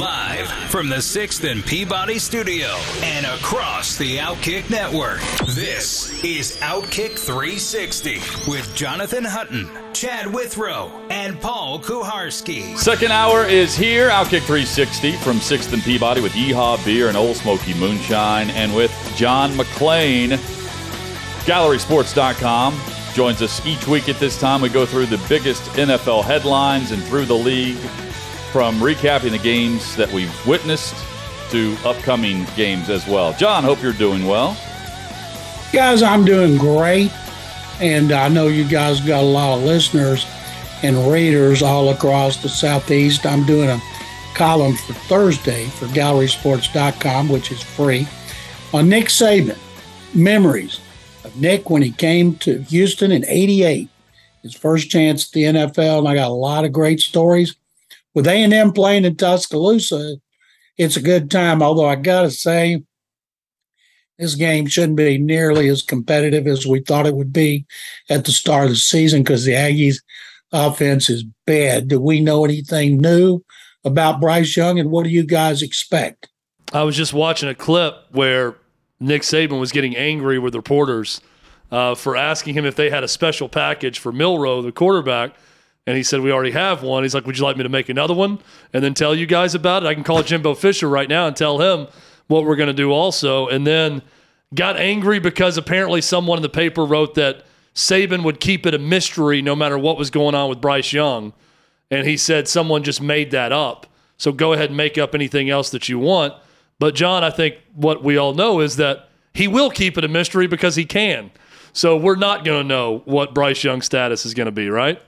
Live from the 6th and Peabody studio and across the Outkick network. This is Outkick 360 with Jonathan Hutton, Chad Withrow, and Paul Kuharsky. Second hour is here. Outkick 360 from 6th and Peabody with Yeehaw Beer and Ole Smoky Moonshine and with John McClain. GallerySports.com joins us each week at this time. We go through the biggest NFL headlines and through the league from recapping the games that we've witnessed to upcoming games as well. John, hope you're doing well. Guys, I'm doing great. And I know you guys got a lot of listeners and readers all across the Southeast. I'm doing a column for Thursday for GallerySports.com, which is free, on Nick Saban. Memories of Nick when he came to Houston in 88, his first chance at the NFL. And I got a lot of great stories with A&M playing in Tuscaloosa, it's a good time. Although I got to say, this game shouldn't be nearly as competitive as we thought it would be at the start of the season because the Aggies' offense is bad. Do we know anything new about Bryce Young, and what do you guys expect? I was just watching a clip where Nick Saban was getting angry with reporters uh, for asking him if they had a special package for Milroe, the quarterback and he said, We already have one. He's like, Would you like me to make another one and then tell you guys about it? I can call Jimbo Fisher right now and tell him what we're going to do also. And then got angry because apparently someone in the paper wrote that Saban would keep it a mystery no matter what was going on with Bryce Young. And he said, Someone just made that up. So go ahead and make up anything else that you want. But, John, I think what we all know is that he will keep it a mystery because he can. So we're not going to know what Bryce Young's status is going to be, right?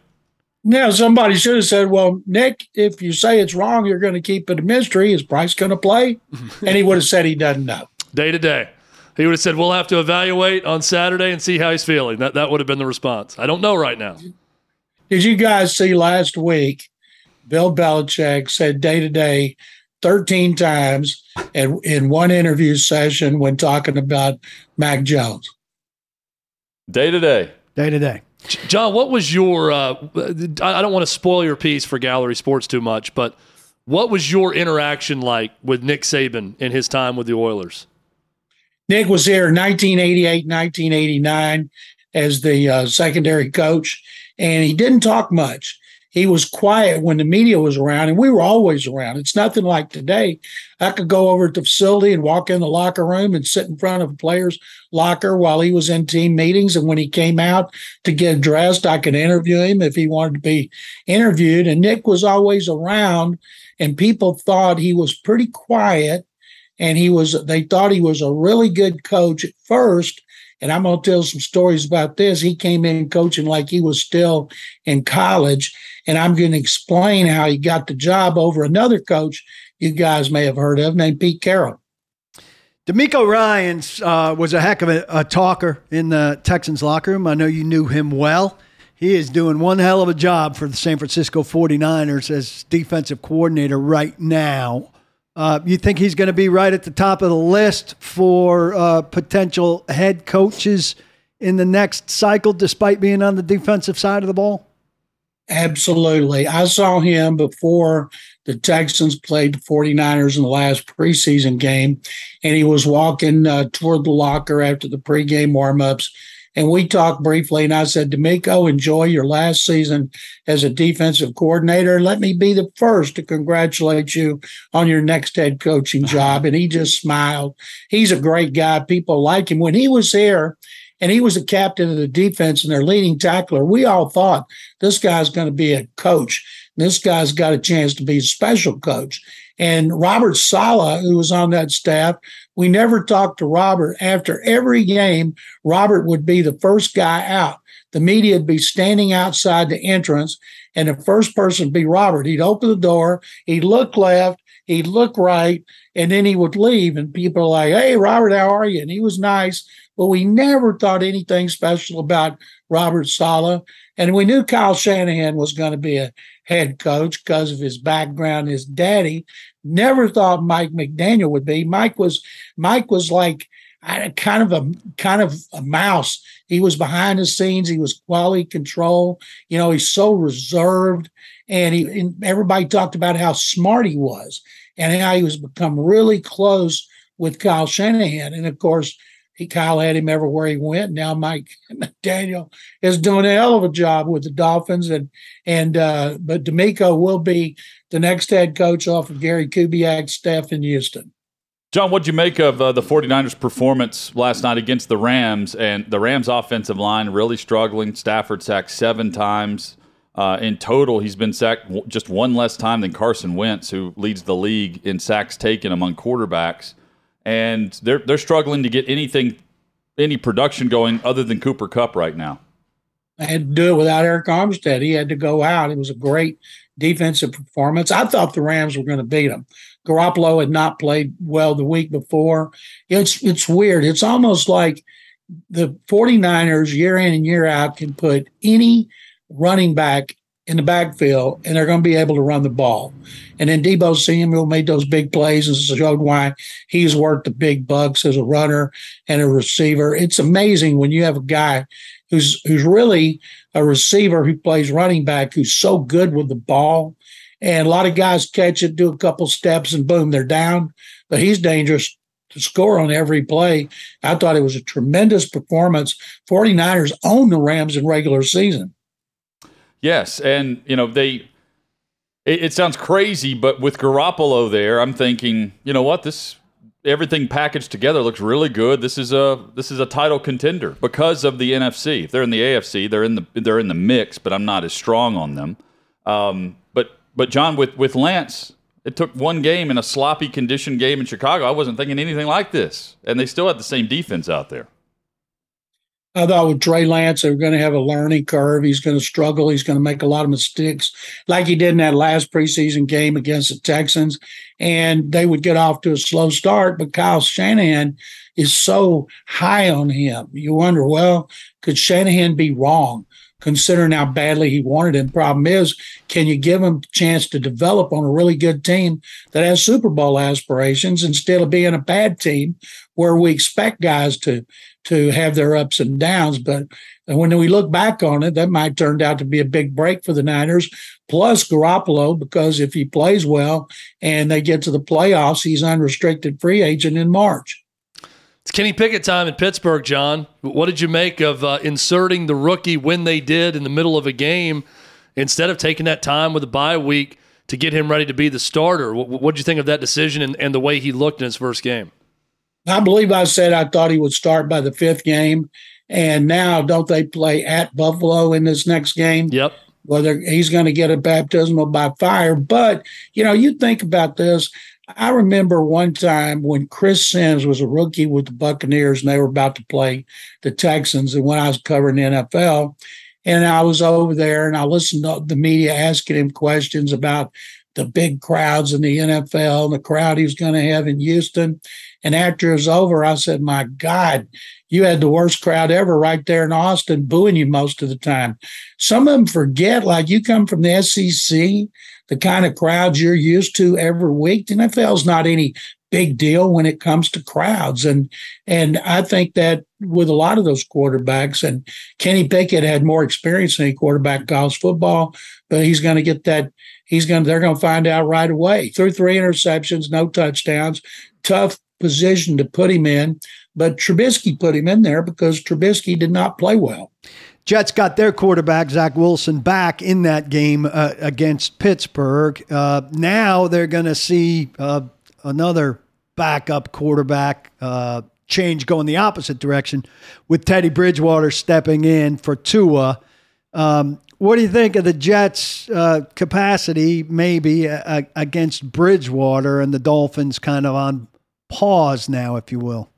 Now, somebody should have said, Well, Nick, if you say it's wrong, you're going to keep it a mystery. Is Bryce going to play? and he would have said he doesn't know. Day to day. He would have said, We'll have to evaluate on Saturday and see how he's feeling. That, that would have been the response. I don't know right now. Did you guys see last week? Bill Belichick said day to day 13 times and in one interview session when talking about Mac Jones. Day to day. Day to day. John, what was your? Uh, I don't want to spoil your piece for Gallery Sports too much, but what was your interaction like with Nick Saban in his time with the Oilers? Nick was there 1988, 1989 as the uh, secondary coach, and he didn't talk much he was quiet when the media was around, and we were always around. It's nothing like today. I could go over to the facility and walk in the locker room and sit in front of a player's locker while he was in team meetings. And when he came out to get dressed, I could interview him if he wanted to be interviewed. And Nick was always around, and people thought he was pretty quiet. And he was, they thought he was a really good coach at first and I'm going to tell some stories about this. He came in coaching like he was still in college. And I'm going to explain how he got the job over another coach you guys may have heard of named Pete Carroll. DeMeco Ryans uh, was a heck of a, a, talker in the Texans locker room. I know you knew him well. He is doing one hell of a job for the San Francisco 49ers as defensive coordinator right now. Uh, you think he's going to be right at the top of the list for uh, potential head coaches in the next cycle, despite being on the defensive side of the ball? Absolutely. I saw him before the Texans played the 49ers in the last preseason game, and he was walking uh, toward the locker after the pregame warmups and we talked briefly, and I said, DeMeco, enjoy your last season as a defensive coordinator. Let me be the first to congratulate you on your next head coaching job. And he just smiled. He's a great guy. People like him. When he was here, and he was the captain of the defense and their leading tackler. We all thought this guy's going to be a coach. This guy's got a chance to be a special coach. And Robert Saleh, who was on that staff, we never talked to Robert. After every game, Robert would be the first guy out. The media would be standing outside the entrance, and the first person would be Robert. He'd open the door, he'd look left, he'd look right, and then he would leave. And people are like, Hey, Robert, how are you? And he was nice, but we never thought anything special about Robert Saleh. And we knew Kyle Shanahan was going to be a head coach because of his background. His daddy never thought Mike McDaniel would be. Mike was Mike was like kind of a kind of a mouse. He was behind the scenes. He was quality control. You know, he's so reserved, and he and everybody talked about how smart he was and how he was become really close with Kyle Shanahan. And of course, he Kyle had him everywhere he went. Now Mike Daniel is doing a hell of a job with the Dolphins, and and uh, but DeMeco will be the next head coach off of Gary Kubiak's staff in Houston. John, what'd you make of uh, the 49ers' performance last night against the Rams? And the Rams' offensive line really struggling. Stafford sacked seven times. Uh, in total, he's been sacked just one less time than Carson Wentz, who leads the league in sacks taken among quarterbacks and they're they're struggling to get anything, any production going other than Cooper Kupp right now. I had to do it without Arik Armstead. He had to go out. It was a great defensive performance. I thought the Rams were going to beat them. Garoppolo had not played well the week before. It's it's weird. It's almost like the 49ers year in and year out can put any running back in the backfield and they're going to be able to run the ball. And then Deebo Samuel made those big plays and showed why he's worth the big bucks as a runner and a receiver. It's amazing when you have a guy who's who's really a receiver who plays running back who's so good with the ball. And a lot of guys catch it, do a couple steps, and boom, they're down. But he's dangerous to score on every play. I thought it was a tremendous performance. 49ers own the Rams in regular season. Yes, and you know they. It, it, sounds crazy, but with Garoppolo there, I'm thinking, you know what, this everything packaged together looks really good. This is a this is a title contender because of the NFC. If they're in the AFC, they're in the they're in the mix, but I'm not as strong on them. Um, but but John, with with Lance, it took one game in a sloppy condition game in Chicago. I wasn't thinking anything like this, and they still had the same defense out there. I thought with Trey Lance, they're going to have a learning curve. He's going to struggle. He's going to make a lot of mistakes, like he did in that last preseason game against the Texans. And they would get off to a slow start. But Kyle Shanahan is so high on him. You wonder, well, could Shanahan be wrong? Considering how badly he wanted him. Problem is, can you give him a chance to develop on a really good team that has Super Bowl aspirations instead of being a bad team where we expect guys to to have their ups and downs. But when we look back on it, that might turn out to be a big break for the Niners. Plus Garoppolo, because if he plays well and they get to the playoffs, he's unrestricted free agent in March. It's Kenny Pickett time in Pittsburgh, John. What did you make of uh, inserting the rookie when they did in the middle of a game instead of taking that time with a bye week to get him ready to be the starter? What did you think of that decision and, and the way he looked in his first game? I believe I said I thought he would start by the fifth game. And now, don't they play at Buffalo in this next game? Yep. Whether he's going to get a baptismal by fire. But, you know, you think about this. I remember one time when Chris Simms was a rookie with the Buccaneers and they were about to play the Texans. And when I was covering the NFL, and I was over there and I listened to the media asking him questions about the big crowds in the NFL the crowd he's going to have in Houston. And after it was over, I said, My God, you had the worst crowd ever right there in Austin, booing you most of the time. Some of them forget, like you come from the SEC, the kind of crowds you're used to every week. The NFL's not any big deal when it comes to crowds. And and I think that with a lot of those quarterbacks, and Kenny Pickett had more experience than any quarterback college football, but he's going to get that he's going to they're going to find out right away. Through three interceptions, no touchdowns, tough position to put him in, but Trubisky put him in there because Trubisky did not play well. Jets got their quarterback Zach Wilson back in that game uh, against Pittsburgh. Uh, now they're going to see uh, another backup quarterback uh, change going the opposite direction with Teddy Bridgewater stepping in for Tua. Um, what do you think of the Jets' uh, capacity, maybe uh, against Bridgewater and the Dolphins, kind of on pause now, if you will?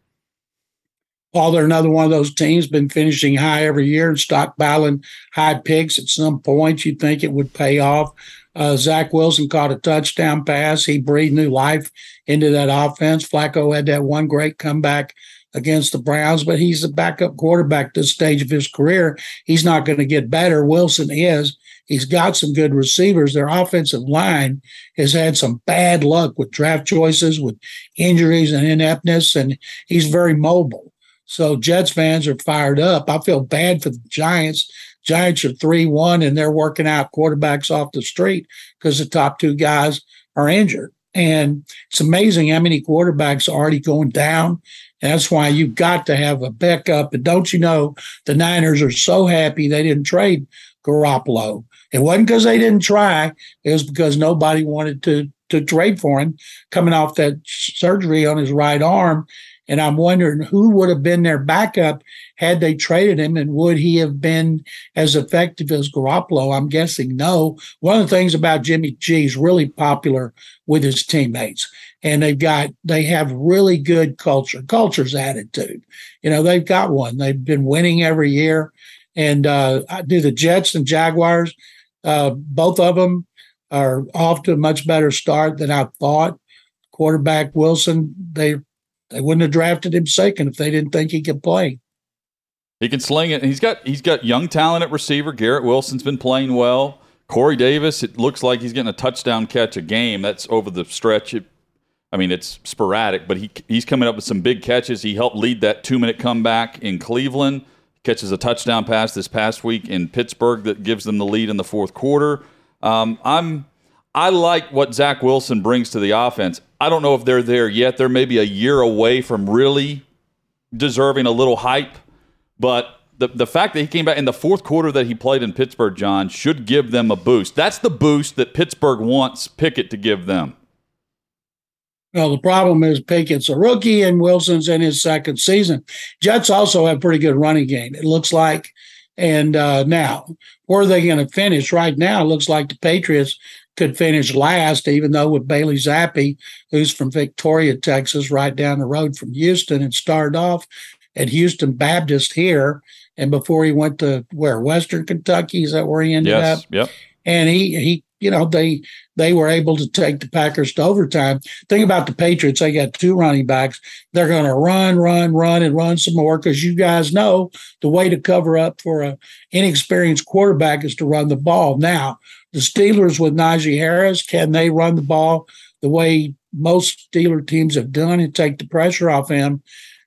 Well, they're another one of those teams been finishing high every year and stockpiling high picks. At some point, you'd think it would pay off. Uh, Zach Wilson caught a touchdown pass. He breathed new life into that offense. Flacco had that one great comeback against the Browns, but he's a backup quarterback this stage of his career. He's not going to get better. Wilson is. He's got some good receivers. Their offensive line has had some bad luck with draft choices, with injuries and ineptness, and he's very mobile. So Jets fans are fired up. I feel bad for the Giants. Giants are 3 1, and they're working out quarterbacks off the street because the top two guys are injured. And it's amazing how many quarterbacks are already going down that's why you've got to have a backup. And don't you know, the Niners are so happy they didn't trade Garoppolo. It wasn't because they didn't try, it was because nobody wanted to, to trade for him coming off that surgery on his right arm. And I'm wondering who would have been their backup had they traded him, and would he have been as effective as Garoppolo? I'm guessing no. One of the things about Jimmy G is really popular with his teammates and they've got they have really good culture. Culture's attitude. You know they've got one. They've been winning every year. And uh, do the jets and jaguars uh, both of them are off to a much better start than i thought. Quarterback wilson they they wouldn't have drafted him second if they didn't think he could play he can sling it he's got he's got young talent at receiver garrett wilson's been playing well corey davis it looks like he's getting a touchdown catch a game that's over the stretch it, I mean, it's sporadic, but he he's coming up with some big catches. He helped lead that two minute comeback in Cleveland. Catches a touchdown pass this past week in Pittsburgh that gives them the lead in the fourth quarter. Um, I'm I like what Zach Wilson brings to the offense. I don't know if they're there yet. They're maybe a year away from really deserving a little hype, but the, the fact that he came back in the fourth quarter that he played in Pittsburgh, John, should give them a boost. That's the boost that Pittsburgh wants Pickett to give them. Well, the problem is Pickett's a rookie and Wilson's in his second season. Jets also have pretty good running game, it looks like. And uh, now, where are they going to finish? Right now, it looks like the Patriots could finish last, even though with Bailey Zappe, who's from Victoria, Texas, right down the road from Houston, and started off at Houston Baptist here. And before he went to where Western Kentucky, is that where he ended yes, up? Yep. And he he you know they they were able to take the Packers to overtime. Think about the Patriots; they got two running backs. They're going to run, run, run, and run some more because you guys know the way to cover up for an inexperienced quarterback is to run the ball. Now, the Steelers with Najee Harris, can they run the ball the way most Steeler teams have done and take the pressure off him?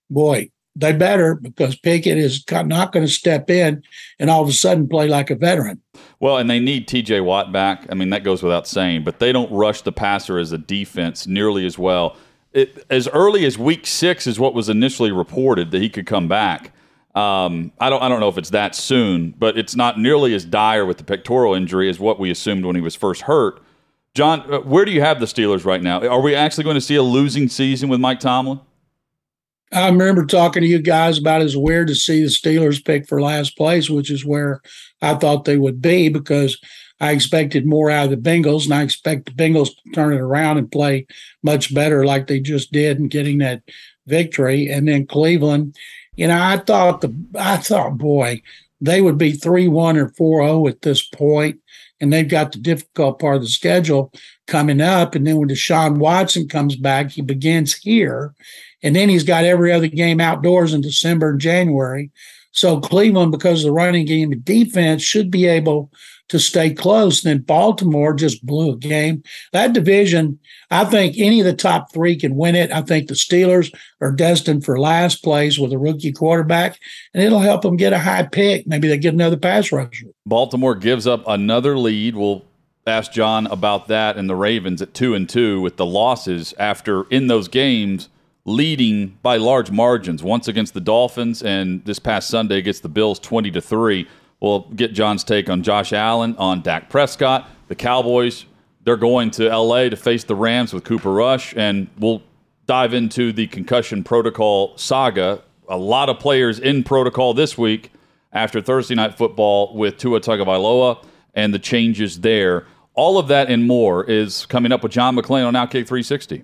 Boy, they better because Pickett is not going to step in and all of a sudden play like a veteran. Well, and they need TJ Watt back. I mean, that goes without saying, but they don't rush the passer as a defense nearly as well. It, as early as week six is what was initially reported that he could come back. Um, I don't I don't know if it's that soon, but it's not nearly as dire with the pectoral injury as what we assumed when he was first hurt. John, uh, where do you have the Steelers right now? Are we actually going to see a losing season with Mike Tomlin? I remember talking to you guys about it's weird to see the Steelers pick for last place, which is where I thought they would be because I expected more out of the Bengals, and I expect the Bengals to turn it around and play much better like they just did in getting that victory. And then Cleveland, you know, I thought the I thought, boy, they would be three one or four zero at this point, and they've got the difficult part of the schedule coming up. And then when Deshaun Watson comes back, he begins here and then he's got every other game outdoors in December and January. So Cleveland, because of the running game and defense, should be able to stay close. And then Baltimore just blew a game. That division, I think any of the top three can win it. I think the Steelers are destined for last place with a rookie quarterback, and it'll help them get a high pick. Maybe they get another pass rusher. Baltimore gives up another lead. We'll ask John about that and the Ravens at two and two with the losses after in those games leading by large margins. Once against the Dolphins, and this past Sunday against the Bills, twenty to three. We'll get John's take on Josh Allen, on Dak Prescott, the Cowboys. They're going to LA to face the Rams with Cooper Rush, and we'll dive into the concussion protocol saga. A lot of players in protocol this week. after Thursday night football with Tua Tagovailoa and the changes there. All of that and more is coming up with John McClain on Outkick 360.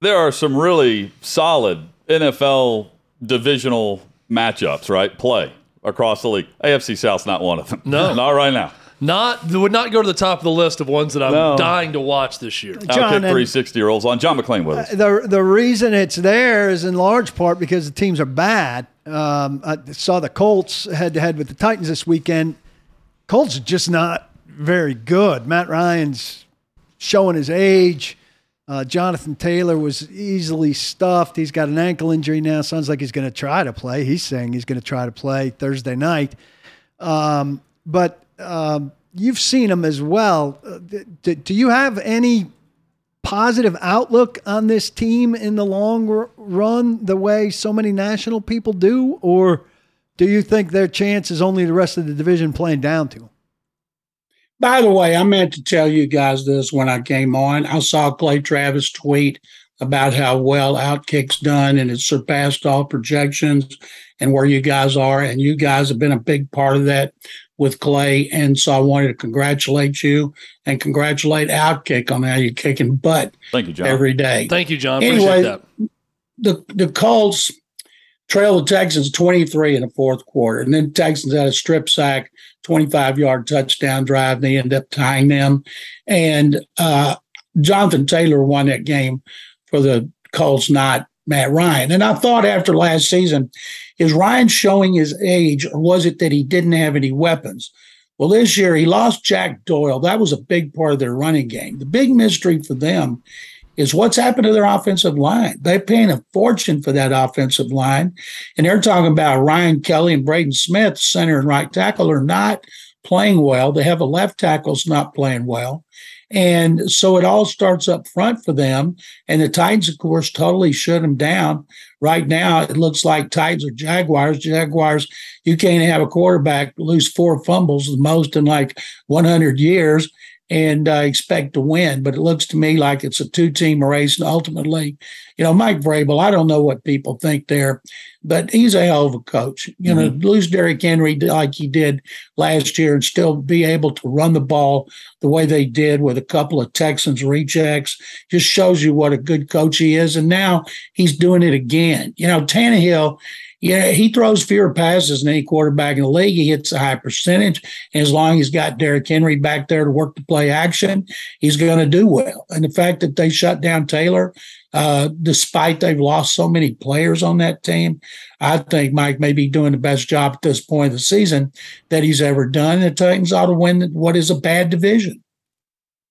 There are some really solid NFL divisional matchups, right? Play across the league. AFC South's not one of them. No. not right now. Not would not go to the top of the list of ones that I'm No. dying to watch this year. John, Outkick and- 360 rolls on. John McClain with us. The the reason it's there is in large part because the teams are bad. Um, I saw the Colts head to head with the Titans this weekend. Colts are just not very good. Matt Ryan's showing his age. Uh, Jonathan Taylor was easily stuffed. He's got an ankle injury now. Sounds like he's going to try to play. He's saying he's going to try to play Thursday night. Um, but um, you've seen him as well. Uh, do, do you have any positive outlook on this team in the long run, the way so many national people do, or do you think their chance is only the rest of the division playing down to them? By the way, I meant to tell you guys this when I came on. I saw Clay Travis tweet about how well Outkick's done and it surpassed all projections and where you guys are. And you guys have been a big part of that with Clay. And so I wanted to congratulate you and congratulate Outkick on how you're kicking butt Thank you, John. every day. Thank you, John. Anyway, Appreciate that. the the Colts trail the Texans 23 in the fourth quarter. And then Texans had a strip sack, 25 yard touchdown drive. And They end up tying them. And uh, Jonathan Taylor won that game for the Colts, not Matt Ryan. And I thought after last season, is Ryan showing his age or was it that he didn't have any weapons? Well, this year he lost Jack Doyle. That was a big part of their running game. The big mystery for them is what's happened to their offensive line. They're paying a fortune for that offensive line. And they're talking about Ryan Kelly and Braden Smith, center and right tackle, are not playing well. They have a left tackle's not playing well. And so it all starts up front for them. And the Titans, of course, totally shut them down. Right now, it looks like Titans or Jaguars. Jaguars, you can't have a quarterback lose four fumbles, the most in like 100 years, and uh, expect to win. But it looks to me like it's a two team race. And ultimately, you know, Mike Vrabel, I don't know what people think there, but he's a hell of a coach. You know, lose Derrick Henry like he did last year and still be able to run the ball the way they did with a couple of Texans rejects just shows you what a good coach he is. And now he's doing it again. You know, Tannehill, yeah, he throws fewer passes than any quarterback in the league. He hits a high percentage. And as long as he's got Derrick Henry back there to work the play action, he's going to do well. And the fact that they shut down Taylor, uh, despite they've lost so many players on that team, I think Mike may be doing the best job at this point of the season that he's ever done. The Titans ought to win what is a bad division.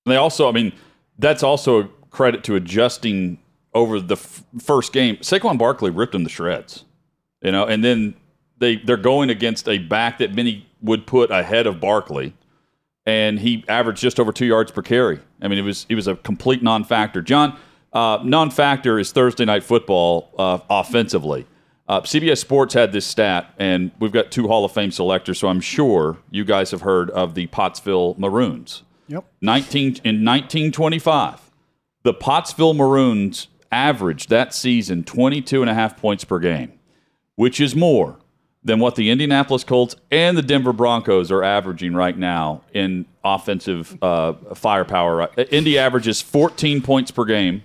They also, I mean, that's also a credit to adjusting over the f- first game. Saquon Barkley ripped him to shreds, you know, and then they they're going against a back that many would put ahead of Barkley, and he averaged just over two yards per carry. I mean, it was it was a complete non-factor. John, uh, non-factor is Thursday night football uh, offensively. Uh, CBS Sports had this stat, and we've got two Hall of Fame selectors, so I'm sure you guys have heard of the Pottsville Maroons. Yep. 19 in 1925, the Pottsville Maroons averaged that season 22 and a half points per game, which is more than what the Indianapolis Colts and the Denver Broncos are averaging right now in offensive uh, firepower. Indy averages 14 points per game.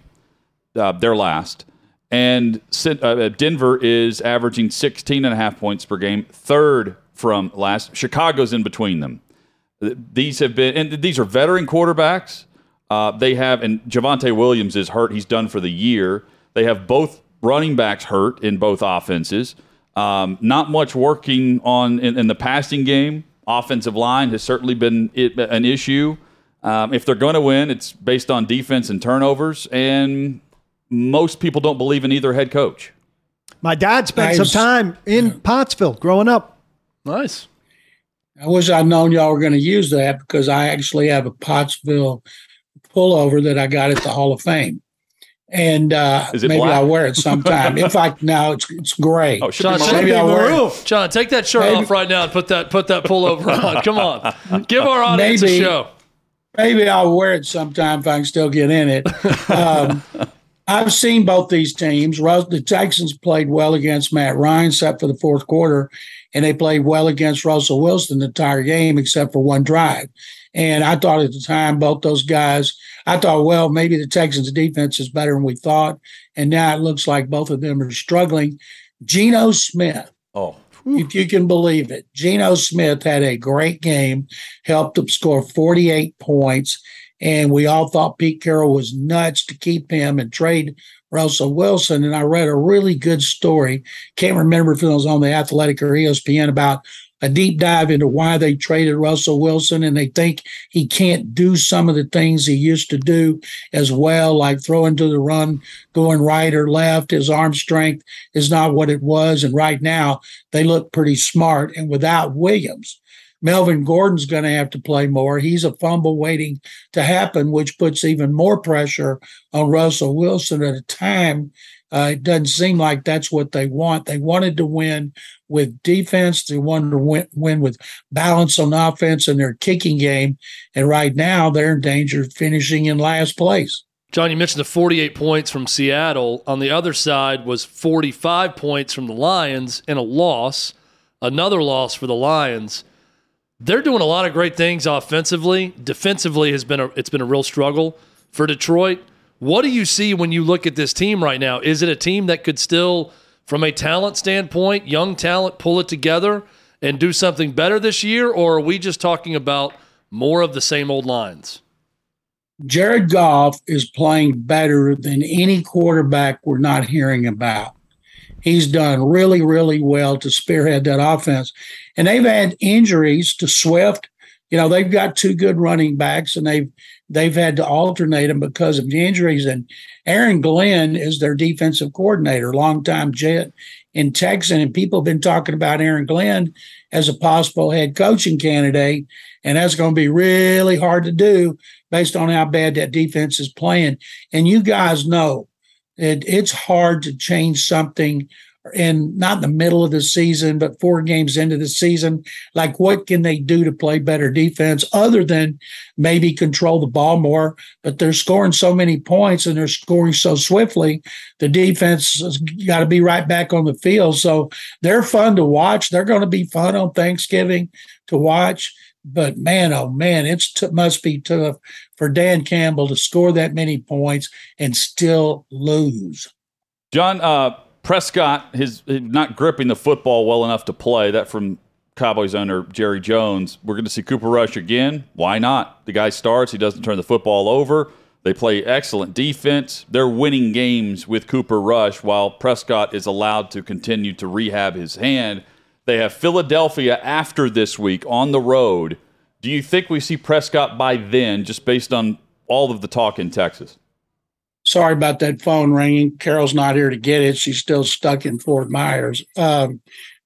Uh, their last and uh, Denver is averaging 16 and a half points per game, third from last. Chicago's in between them. These have been, and these are veteran quarterbacks. Uh, they have, and Javonte Williams is hurt. He's done for the year. They have both running backs hurt in both offenses. Um, not much working on in, in, the passing game. Offensive line has certainly been it, an issue. Um, if they're going to win, it's based on defense and turnovers. And most people don't believe in either head coach. My dad spent some time in yeah. Pottsville growing up. Nice. I wish I'd known y'all were going to use that because I actually have a Pottsville pullover that I got at the Hall of Fame. And uh, maybe black? I'll wear it sometime. if I now it's it's gray. Oh, John, maybe I'll wear it. John, take that shirt maybe. off right now and put that put that pullover on. Come on, give our audience maybe, a show. Maybe I'll wear it sometime if I can still get in it. Um, I've seen both these teams. The Texans played well against Matt Ryan, except for the fourth quarter, and they played well against Russell Wilson the entire game, except for one drive. And I thought at the time, both those guys, I thought, well, maybe the Texans' defense is better than we thought. And now it looks like both of them are struggling. Geno Smith. Oh. If you can believe it, Geno Smith had a great game, helped them score 48 points and we all thought Pete Carroll was nuts to keep him and trade Russell Wilson. And I read a really good story. Can't remember if it was on the Athletic or ESPN about a deep dive into why they traded Russell Wilson and they think he can't do some of the things he used to do as well, like throwing to the run, going right or left. His arm strength is not what it was. And right now they look pretty smart. And without Williams, Melvin Gordon's going to have to play more. He's a fumble waiting to happen, which puts even more pressure on Russell Wilson at a time. Uh, it doesn't seem like that's what they want. They wanted to win with defense. They wanted to win, win with balance on offense and their kicking game. And right now, they're in danger of finishing in last place. John, you mentioned the 48 points from Seattle. On the other side was 45 points from the Lions in a loss, another loss for the Lions they're doing a lot of great things offensively. Defensively has been a it's been a real struggle for Detroit. What do you see when you look at this team right now? Is it a team that could still, from a talent standpoint, young talent, pull it together and do something better this year, or are we just talking about more of the same old lines? Jared Goff is playing better than any quarterback we're not hearing about. He's done really, really well to spearhead that offense. And they've had injuries to Swift. You know, they've got two good running backs and they've they've had to alternate them because of the injuries. And Aaron Glenn is their defensive coordinator, longtime Jet in Texan. And people have been talking about Aaron Glenn as a possible head coaching candidate. And that's going to be really hard to do based on how bad that defense is playing. And you guys know it, it's hard to change something in not in the middle of the season, but four games into the season. Like, what can they do to play better defense other than maybe control the ball more? But they're scoring so many points and they're scoring so swiftly. The defense has got to be right back on the field. So they're fun to watch. They're going to be fun on Thanksgiving to watch. But man, oh man, it's t- must be tough for Dan Campbell to score that many points and still lose. John uh, Prescott, his, not gripping the football well enough to play. That from Cowboys owner Jerry Jones. We're going to see Cooper Rush again. Why not? The guy starts. He doesn't turn the football over. They play excellent defense. They're winning games with Cooper Rush while Prescott is allowed to continue to rehab his hand. They have Philadelphia after this week on the road. Do you think we see Prescott by then, just based on all of the talk in Texas? Sorry about that phone ringing. Carol's not here to get it. She's still stuck in Fort Myers. Um,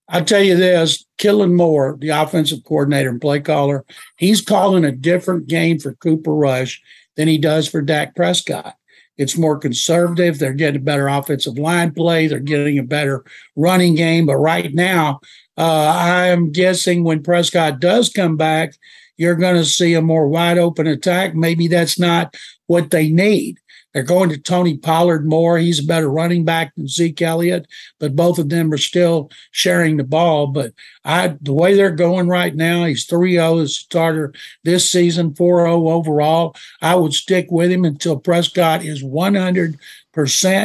I'll tell you this Kellen Moore, the offensive coordinator and play caller, he's calling a different game for Cooper Rush than he does for Dak Prescott. It's more conservative. They're getting a better offensive line play. They're getting a better running game. But right now, uh, I'm guessing when Prescott does come back, you're going to see a more wide open attack. Maybe that's not what they need. They're going to Tony Pollard more. He's a better running back than Zeke Elliott, but both of them are still sharing the ball. But I, the way they're going right now, he's 3 0 as starter this season, 4 0 overall. I would stick with him until Prescott is 100%,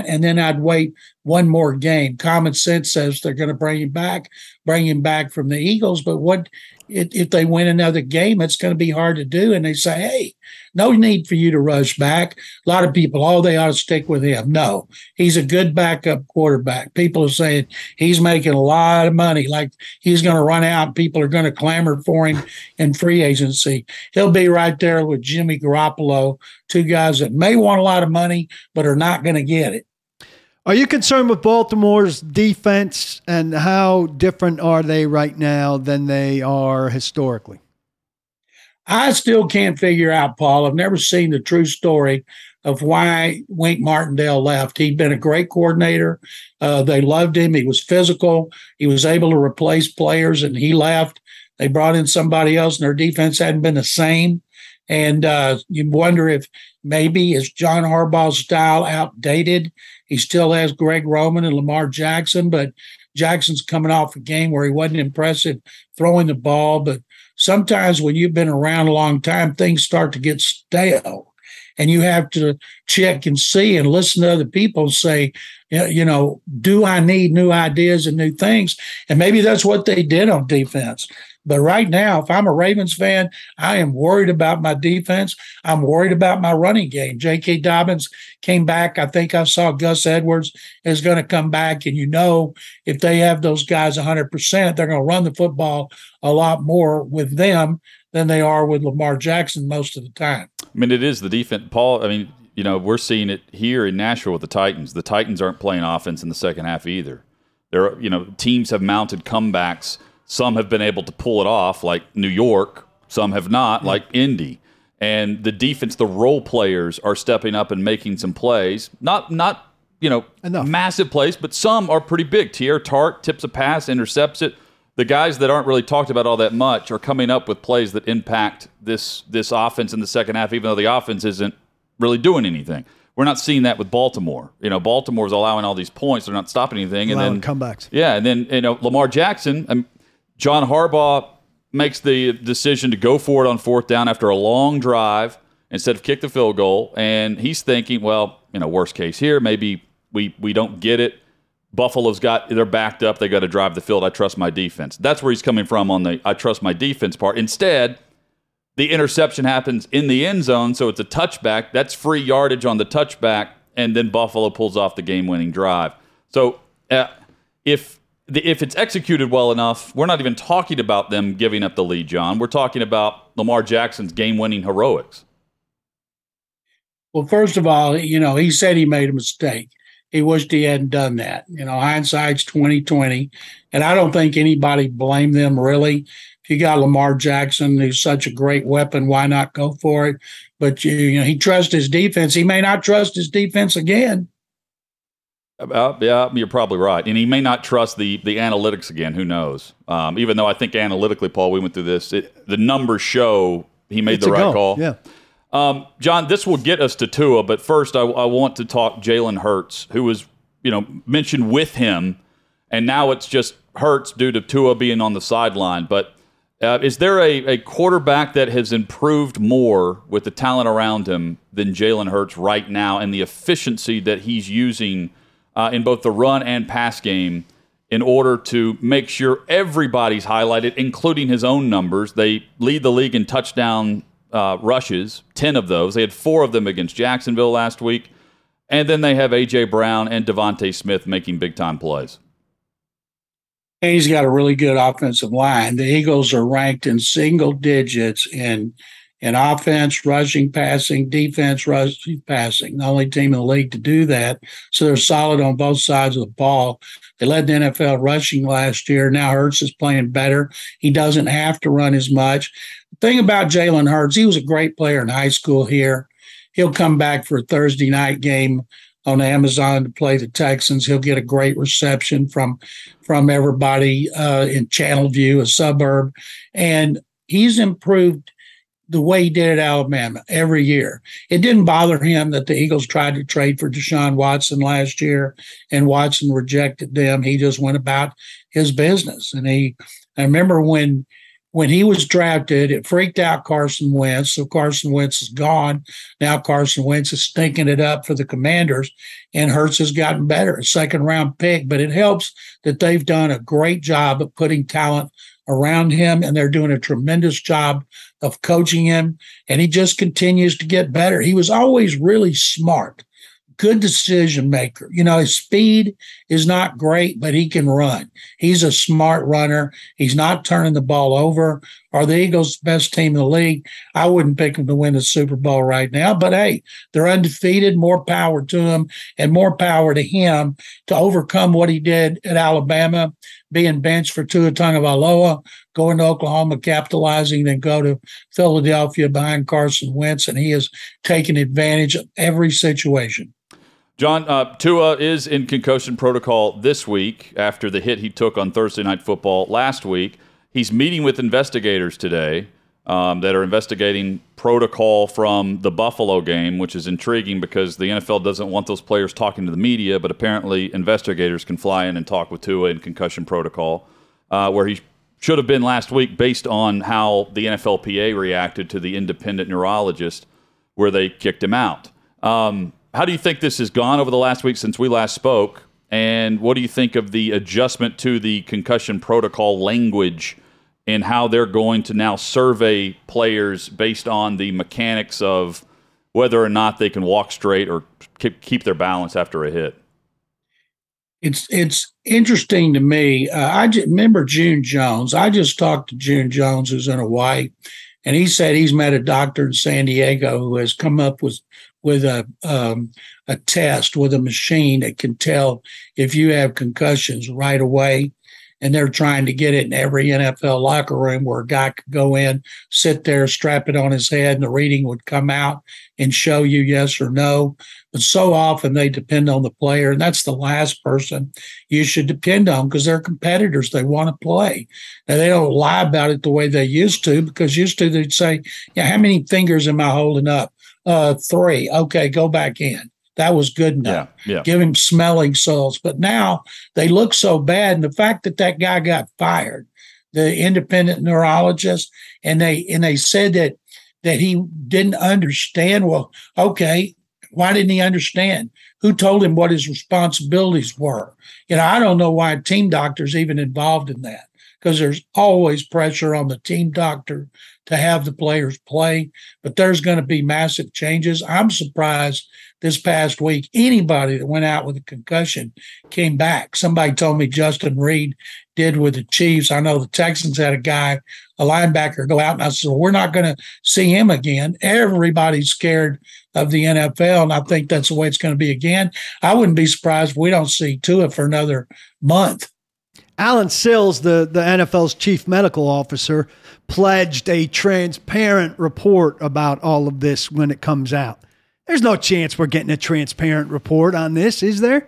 and then I'd wait one more game. Common sense says they're going to bring him back, bring him back from the Eagles. But what if they win another game, it's going to be hard to do. And they say, hey, no need for you to rush back. A lot of people, oh, they ought to stick with him. No, he's a good backup quarterback. People are saying he's making a lot of money, like he's going to run out. People are going to clamor for him in free agency. He'll be right there with Jimmy Garoppolo, two guys that may want a lot of money, but are not going to get it. Are you concerned with Baltimore's defense and how different are they right now than they are historically? I still can't figure out, Paul. I've never seen the true story of why Wink Martindale left. He'd been a great coordinator. Uh, they loved him. He was physical. He was able to replace players, and he left. They brought in somebody else, and their defense hadn't been the same. And uh, you wonder if maybe is John Harbaugh's style outdated? He still has Greg Roman and Lamar Jackson, but Jackson's coming off a game where he wasn't impressive throwing the ball. But sometimes when you've been around a long time, things start to get stale. And you have to check and see and listen to other people and say, you know, do I need new ideas and new things? And maybe that's what they did on defense. But right now, if I'm a Ravens fan, I am worried about my defense. I'm worried about my running game. J.K. Dobbins came back. I think I saw Gus Edwards is going to come back. And you know, if they have those guys 100%, they're going to run the football a lot more with them than they are with Lamar Jackson most of the time. I mean, it is the defense. Paul, I mean, you know, we're seeing it here in Nashville with the Titans. The Titans aren't playing offense in the second half either. There, you know, teams have mounted comebacks some have been able to pull it off, like New York. Some have not, like Indy. And the defense, the role players are stepping up and making some plays. Not, not you know, Enough. massive plays, but some are pretty big. Teair Tart tips a pass, intercepts it. The guys that aren't really talked about all that much are coming up with plays that impact this this offense in the second half, even though the offense isn't really doing anything. We're not seeing that with Baltimore. You know, Baltimore's allowing all these points; they're not stopping anything, allowing and then comebacks. Yeah, and then you know Lamar Jackson. Um, John Harbaugh makes the decision to go for it on fourth down after a long drive instead of kick the field goal. And he's thinking, well, you know, worst case here, maybe we, we don't get it. Buffalo's got they're backed up. They got to drive the field. I trust my defense. That's where he's coming from on the I trust my defense part. Instead, the interception happens in the end zone, so it's a touchback. That's free yardage on the touchback, and then Buffalo pulls off the game-winning drive. So uh, if if it's executed well enough, we're not even talking about them giving up the lead, John. We're talking about Lamar Jackson's game-winning heroics. Well, first of all, you know, he said he made a mistake. He wished he hadn't done that. You know, hindsight's twenty twenty, and I don't think anybody blamed them really. If you got Lamar Jackson, who's such a great weapon, why not go for it? But you, you know, he trusts his defense. He may not trust his defense again. Uh, yeah, you're probably right, and he may not trust the the analytics again. Who knows? Um, even though I think analytically, Paul, we went through this. It, the numbers show he made it's the right call. Yeah. Um, John, this will get us to Tua, but first I, I want to talk Jalen Hurts, who was you know mentioned with him, and now it's just Hurts due to Tua being on the sideline. But uh, is there a, a quarterback that has improved more with the talent around him than Jalen Hurts right now, and the efficiency that he's using? Uh, in both the run and pass game in order to make sure everybody's highlighted, including his own numbers. They lead the league in touchdown uh, rushes, 10 of those. They had four of them against Jacksonville last week. And then they have A.J. Brown and DeVonta Smith making big time plays. And he's got a really good offensive line. The Eagles are ranked in single digits in in offense, rushing, passing, defense, rushing, passing. The only team in the league to do that. So they're solid on both sides of the ball. They led the NFL rushing last year. Now Hurts is playing better. He doesn't have to run as much. The thing about Jalen Hurts, he was a great player in high school here. he'll come back for a Thursday night game on Amazon to play the Texans. He'll get a great reception from from everybody uh, in Channelview, a suburb, and he's improved the way he did at Alabama every year. It didn't bother him that the Eagles tried to trade for Deshaun Watson last year and Watson rejected them. He just went about his business. And he, I remember when when he was drafted, it freaked out Carson Wentz. So Carson Wentz is gone. Now Carson Wentz is stinking it up for the Commanders, and Hurts has gotten better, a second round pick. But it helps that they've done a great job of putting talent around him, and they're doing a tremendous job of coaching him. And he just continues to get better. He was always really smart good decision maker. You know, his speed is not great, but he can run. He's a smart runner. He's not turning the ball over. Are the Eagles the best team in the league? I wouldn't pick them to win the Super Bowl right now, but hey, they're undefeated. More power to them and more power to him to overcome what he did at Alabama, being benched for Tua Tagovailoa, going to Oklahoma, capitalizing, then go to Philadelphia behind Carson Wentz, and he has taken advantage of every situation. John, uh, Tua is in concussion protocol this week after the hit he took on Thursday Night Football last week. He's meeting with investigators today um, that are investigating protocol from the Buffalo game, which is intriguing because the NFL doesn't want those players talking to the media, but apparently investigators can fly in and talk with Tua in concussion protocol, uh, where he should have been last week based on how the NFLPA reacted to the independent neurologist where they kicked him out. Um, how do you think this has gone over the last week since we last spoke? And what do you think of the adjustment to the concussion protocol language and how they're going to now survey players based on the mechanics of whether or not they can walk straight or keep their balance after a hit? It's it's interesting to me. Uh, I just, remember June Jones. I just talked to June Jones, who's in Hawaii, and he said he's met a doctor in San Diego who has come up with with a um, a test with a machine that can tell if you have concussions right away. And they're trying to get it in every NFL locker room where a guy could go in, sit there, strap it on his head, and the reading would come out and show you yes or no. But so often they depend on the player, and that's the last person you should depend on because they're competitors. They want to play. Now they don't lie about it the way they used to because used to they'd say, "Yeah, how many fingers am I holding up? Uh, three. Okay, go back in. That was good enough. Yeah, yeah. Give him smelling salts. But now they look so bad. And the fact that that guy got fired, the independent neurologist, and they and they said that that he didn't understand. Well, okay, why didn't he understand? Who told him what his responsibilities were? You know, I don't know why a team doctor's even involved in that because there's always pressure on the team doctor to have the players play, but there's going to be massive changes. I'm surprised this past week anybody that went out with a concussion came back. Somebody told me Justin Reid did with the Chiefs. I know the Texans had a guy, a linebacker, go out, and I said, well, "We're not going to see him again." Everybody's scared of the NFL, and I think that's the way it's going to be again. I wouldn't be surprised if we don't see Tua for another month. Allen Sills, the, the NFL's chief medical officer, pledged a transparent report about all of this when it comes out. There's no chance we're getting a transparent report on this, is there?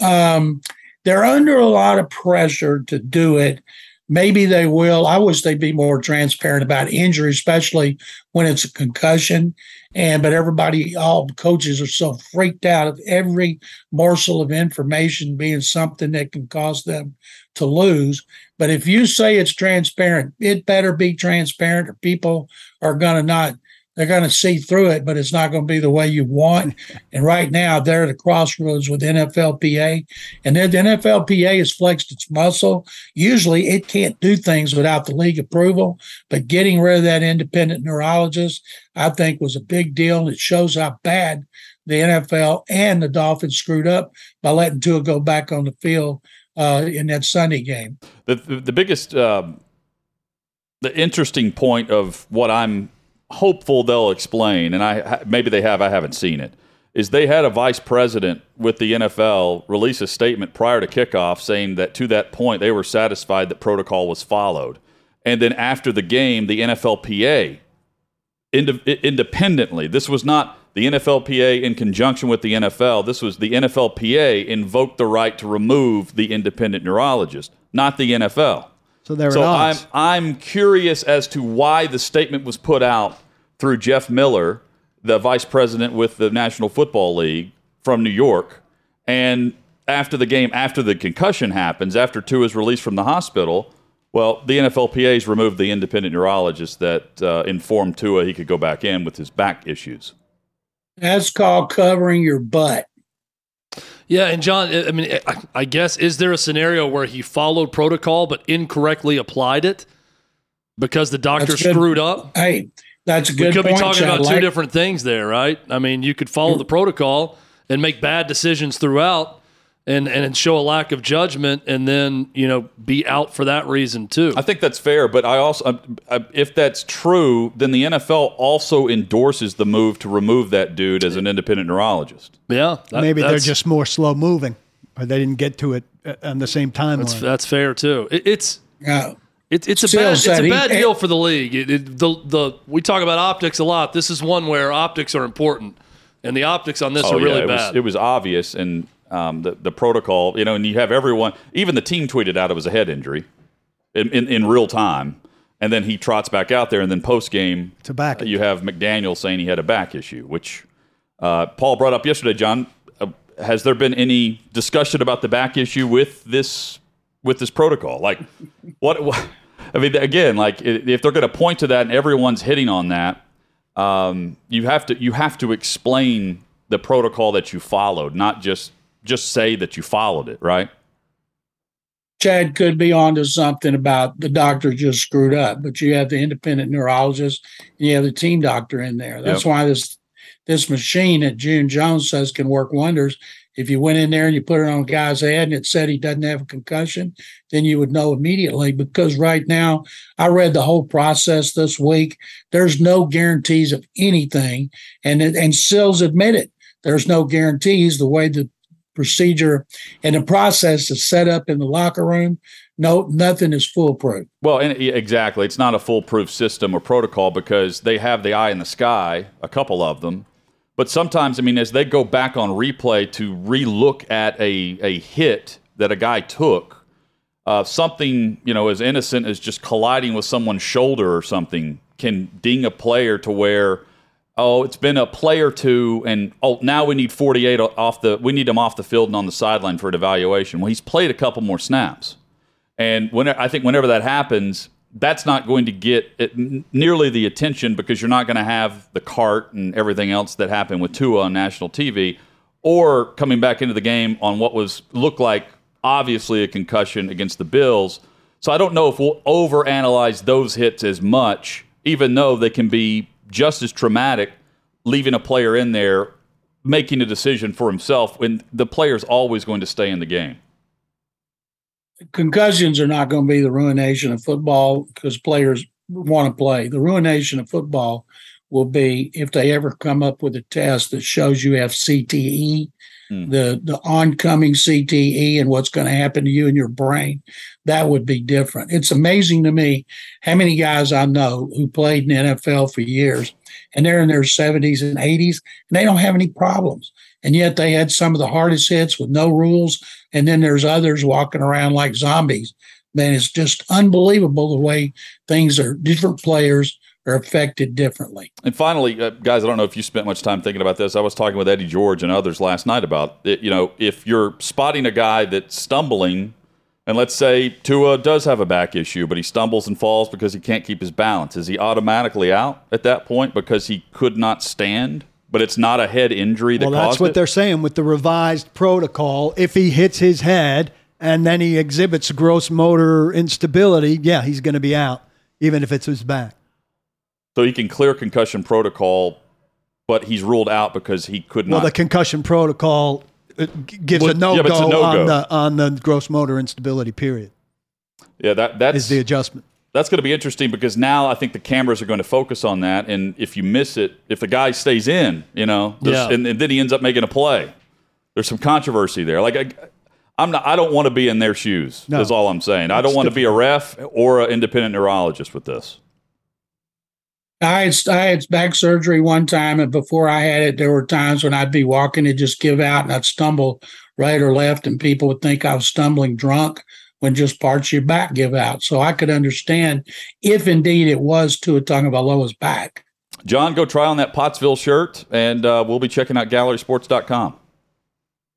Um, they're under a lot of pressure to do it. Maybe they will. I wish they'd be more transparent about injury, especially when it's a concussion. And but everybody, all coaches are so freaked out of every morsel of information being something that can cause them to lose. But if you say it's transparent, it better be transparent, or people are going to not they're going to see through it, but it's not going to be the way you want. And right now, they're at a crossroads with NFLPA, and then the NFLPA has flexed its muscle. Usually, it can't do things without the league approval, but getting rid of that independent neurologist, I think, was a big deal, and it shows how bad the NFL and the Dolphins screwed up by letting Tua go back on the field uh, in that Sunday game. The the, the biggest. Um, the interesting point of what I'm hopeful they'll explain, and I maybe they have, I haven't seen it. Is they had a vice president with the NFL release a statement prior to kickoff saying that to that point they were satisfied that protocol was followed, and then after the game, the NFLPA ind- independently. This was not the NFLPA in conjunction with the NFL. This was the NFLPA invoked the right to remove the independent neurologist, not the NFL. So they're So I'm. I'm curious as to why the statement was put out through Jeff Miller, the vice president with the National Football League from New York, and after the game, after the concussion happens, after Tua is released from the hospital, well, the NFLPA's removed the independent neurologist that uh, informed Tua he could go back in with his back issues. That's called covering your butt. Yeah, and John, I mean, I, guess is there a scenario where he followed protocol but incorrectly applied it because the doctor That's good. screwed up? Hey, that's a good. We could point. be talking about two different things there, right? I mean, you could follow the protocol and make bad decisions throughout and and show a lack of judgment and then, you know, be out for that reason too. I think that's fair, but I also, uh, uh, if that's true, then the NFL also endorses the move to remove that dude as an independent neurologist. yeah. that- Maybe they're just more slow moving, or they didn't get to it uh, on the same that's, timeline. that's fair too. It, it's Yeah. It, it's a Still bad, it's a bad deal for the league. It, it, the the we talk about optics a lot. This is one where optics are important, and the optics on this are really Oh, it bad. Was, it was obvious, and um, the the protocol, you know, and you have everyone, even the team tweeted out it was a head injury in, in, in real time, and then he trots back out there, and then post game, To back you have McDaniel saying he had a back issue, which uh, Paul brought up yesterday. John, uh, has there been any discussion about the back issue with this with this protocol? Like, what? what I mean, again, like if they're going to point to that and everyone's hitting on that, um, you have to you have to explain the protocol that you followed, not just just say that you followed it, right? Chad could be onto something about the doctor just screwed up, but you have the independent neurologist and you have the team doctor in there. That's Yep. why this this machine that June Jones says can work wonders. If you went in there and you put it on a guy's head and it said he doesn't have a concussion, then you would know immediately. Because right now, I read the whole process this week. There's no guarantees of anything, and it- and Sills admitted there's no guarantees. The way the procedure and the process is set up in the locker room, no, nothing is foolproof. Well, and exactly, it's not a foolproof system or protocol because they have the eye in the sky, a couple of them. But sometimes, I mean, as they go back on replay to relook at a a hit that a guy took, uh, something you know as innocent as just colliding with someone's shoulder or something can ding a player to where oh it's been a play or two and oh now we need 48 off the we need him off the field and on the sideline for an evaluation well he's played a couple more snaps and when I think whenever that happens, that's not going to get nearly the attention because you're not going to have the cart and everything else that happened with Tua on national TV, or coming back into the game on what was looked like obviously a concussion against the Bills. So I don't know if we'll overanalyze those hits as much, even though they can be just as traumatic, leaving a player in there making a decision for himself when the player's always going to stay in the game. concussions are not going to be the ruination of football because players want to play. The ruination of football will be if they ever come up with a test that shows you have CTE, Hmm. the the oncoming CTE, and what's going to happen to you and your brain. That would be different. It's amazing to me how many guys I know who played in the NFL for years, and they're in their 70s and 80s, and they don't have any problems. And yet they had some of the hardest hits with no rules and then there's others walking around like zombies. Man, it's just unbelievable the way things are. Different players are affected differently. And finally, uh, guys, I don't know if you spent much time thinking about this. I was talking with Eddie George and others last night about it. You know, if you're spotting a guy that's stumbling, and let's say Tua does have a back issue, but he stumbles and falls because he can't keep his balance, is he automatically out at that point because he could not stand? But it's not a head injury that Well, that's what it? they're saying with the revised protocol. If he hits his head and then he exhibits gross motor instability, yeah, he's going to be out, even if it's his back. So he can clear concussion protocol, but he's ruled out because he could not. Well, the concussion protocol uh, gives Well, a no yeah, but it's a go on the on the gross motor instability period. yeah, that that's the adjustment? that's going to be interesting because now I think the cameras are going to focus on that. And if you miss it, if the guy stays in, you know, Yeah. and, and then he ends up making a play, there's some controversy there. Like I, I'm not, I don't want to be in their shoes. No. Is all I'm saying. I don't It's want to be a ref or an independent neurologist with this. I had I had back surgery one time, and before I had it, there were times when I'd be walking and just give out, and I'd stumble right or left, and people would think I was stumbling drunk when just parts of your back give out. So I could understand if indeed it was to a tongue Tua Tagovailoa's back. John, go try on that Pottsville shirt, and uh, we'll be checking out GallerySports.com.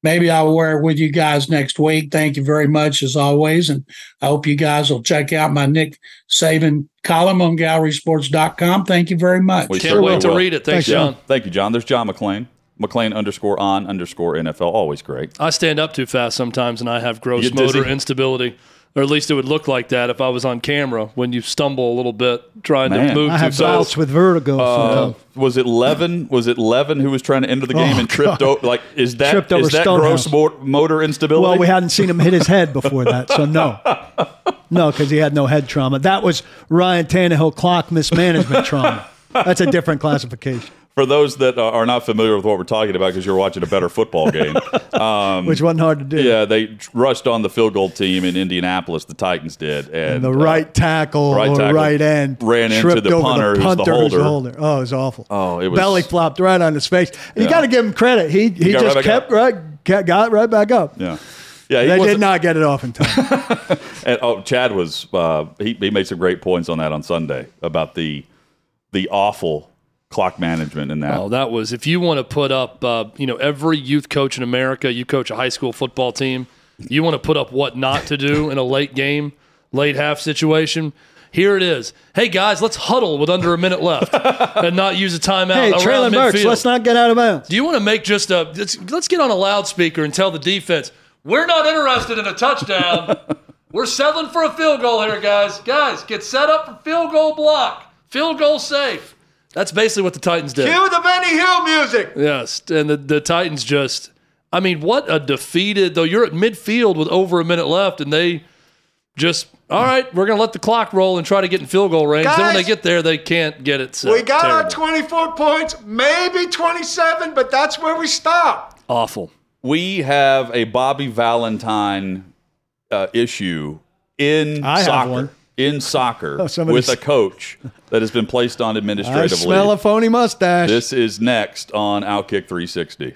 Maybe I'll wear it with you guys next week. Thank you very much, as always. And I hope you guys will check out my Nick Saban column on gallerysports.com. Thank you very much. We Can't certainly wait to will. read it. Thanks, John. Thank you, John. There's John McClain. McClain underscore on underscore NFL. Always great. I stand up too fast sometimes, and I have gross You get dizzy? motor instability, or at least it would look like that if I was on camera. When you stumble a little bit trying Man. to move I too have fast. bouts with vertigo. Uh, was it Levin? Was it Levin who was trying to enter the game Oh, and tripped over? Like, is that Tripped over is that gross mo- motor instability? Well, we hadn't seen him hit his head before that, so no. No, because he had no head trauma. That was Ryan Tannehill clock mismanagement trauma. That's a different classification. For those that are not familiar with what we're talking about, because you're watching a better football game, which wasn't hard to do. yeah, they rushed on the field goal team in Indianapolis. The Titans did, and, And the uh, right tackle right or tackle right end ran into the punter, the who's the punter who's the holder. holder. Oh, it was awful. Oh, it was- belly flopped right on his face. You Yeah. got to give him credit. He he got just right kept up. right got right back up. yeah, yeah. He They did not get it off in time. And, oh, Chad was uh, he, he made some great points on that on Sunday about the the awful clock management in that. Oh, that was if you want to put up, uh, you know, every youth coach in America, you coach a high school football team, you want to put up what not to do in a late game, late half situation. Here it is. Hey guys, let's huddle with under a minute left and not use a timeout. hey, around Treylon Burks, let's not get out of bounds. Do you want to make just a let's, let's get on a loudspeaker and tell the defense we're not interested in a touchdown. we're settling for a field goal here, guys. Guys, get set up for field goal block, field goal safe. That's basically what the Titans did. Cue the Benny Hill music. Yes, and the, the Titans just, I mean, what a defeated, though you're at midfield with over a minute left, and they just, all right, we're going to let the clock roll and try to get in field goal range. then when they get there, they can't get it set. We got our 24 points, maybe 27, but that's where we stop. Awful. we have a Bobby Valentine uh, issue in I have soccer. In soccer, Oh, with a coach that has been placed on administrative I smell leave. a phony mustache. This is next on Outkick 360.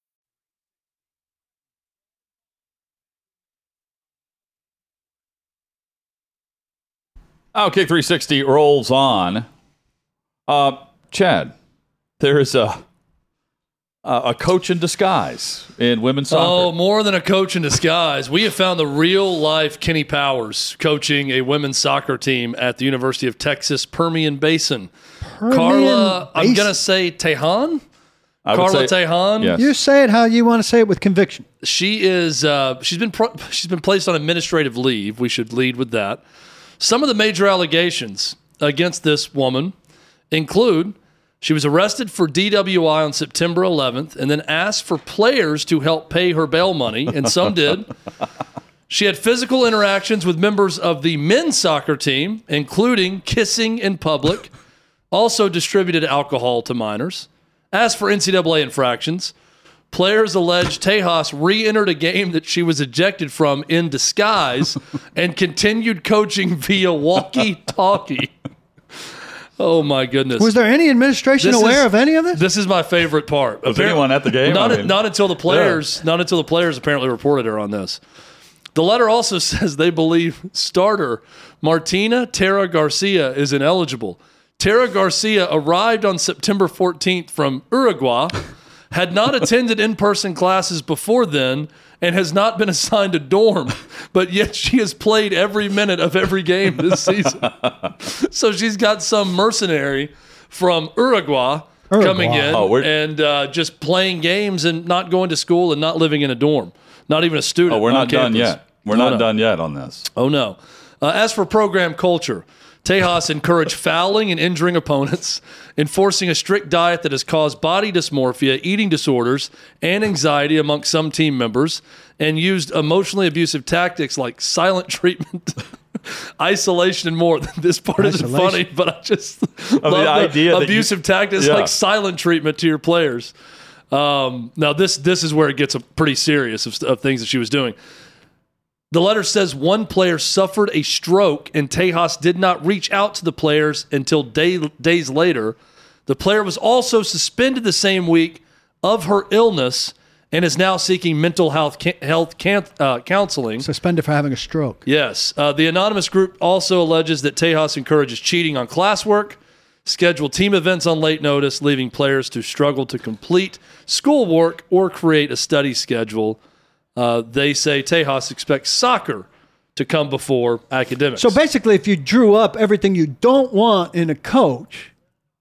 Outkick 360 rolls on. Uh, Chad, there is a a a coach in disguise in women's soccer. Oh, more than a coach in disguise. We have found the real life Kenny Powers coaching a women's soccer team at the University of Texas Permian Basin. Carla, I'm going to say Tejan. I would Carla say- Tejan. Yes. you say it how you want to say it with conviction. she is uh, she's been pro- she's been placed on administrative leave. We should lead with that. Some of the major allegations against this woman include she was arrested for DWI on September 11th and then asked for players to help pay her bail money, and some did. She had physical interactions with members of the men's soccer team, including kissing in public, also distributed alcohol to minors. As for NCAA infractions, Players allege Tejas re entered a game that she was ejected from in disguise and continued coaching via walkie talkie. Oh my goodness. Was there any administration This aware is- of any of this? This is my favorite part. Was Appar- anyone at the game? Not, I mean- not until the players. Not until the players apparently reported her on this. The letter also says they believe starter Martina Terra Garcia is ineligible. Terra Garcia arrived on September 14th from Uruguay, had not attended in person classes before then, and has not been assigned a dorm, but yet she has played every minute of every game this season. so she's got some mercenary from Uruguay, coming in Oh, and uh, just playing games and not going to school and not living in a dorm, not even a student. Oh, we're on not done yet. We're No, not no. done yet on this. Oh no. Uh, as for program culture, Tejas encouraged fouling and injuring opponents, enforcing a strict diet that has caused body dysmorphia, eating disorders, and anxiety among some team members, and used emotionally abusive tactics like silent treatment. Isolation and more. This part isn't funny, but I just love the, idea that you- abusive tactics Yeah. like silent treatment to your players. Um, now this this is where it gets pretty serious of, of things that she was doing. The letter says one player suffered a stroke and Tejas did not reach out to the players until day, days later. The player was also suspended the same week of her illness and is now seeking mental health ca- health can- uh, counseling. Suspended for having a stroke. Yes. Uh, the anonymous group also alleges that Tejas encourages cheating on classwork, scheduled team events on late notice, leaving players to struggle to complete schoolwork or create a study schedule. Uh, they say Tejas expects soccer to come before academics. So basically, if you drew up everything you don't want in a coach,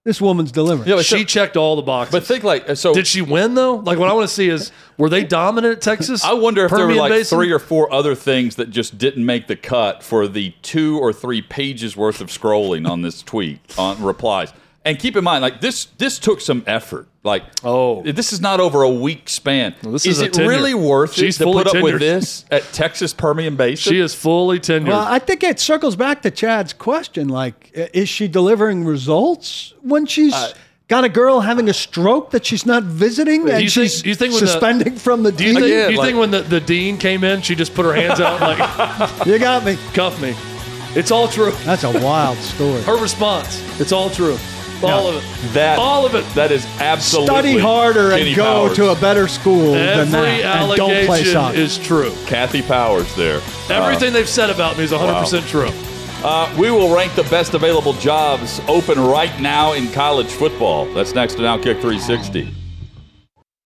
this woman's delivering. Yeah, but she so- checked all the boxes. But think like so. did she win though? Like what I want to see is were they dominant at Texas? I wonder if there were Permian like Basin? three or four other things that just didn't make the cut for the two or three pages worth of scrolling on this tweet on replies. And keep in mind, like this, this took some effort. Like, Oh. this is not over a week span. this is is a it tenure. really worth She's it to fully put up with this at Texas Permian Basin? She is fully tenured. Well, I think it circles back to Chad's question. Like, is she delivering results when she's got a girl having a stroke that she's not visiting and you think- she's do you think when the- suspending from the do you think, Again, do you like- think when the, the dean came in, she just put her hands out like you got me. cuff me? It's all true. That's a wild story. Her response. It's all true. All of it. that all of it. That is absolutely Study harder Kenny and go Powers. to a better school than Every that, and don't play allegation soccer. is true. Kathy Powers there. Everything they've said about me is 100% true. Uh, we will rank the best available jobs open right now in college football. That's next to Now Kick 360.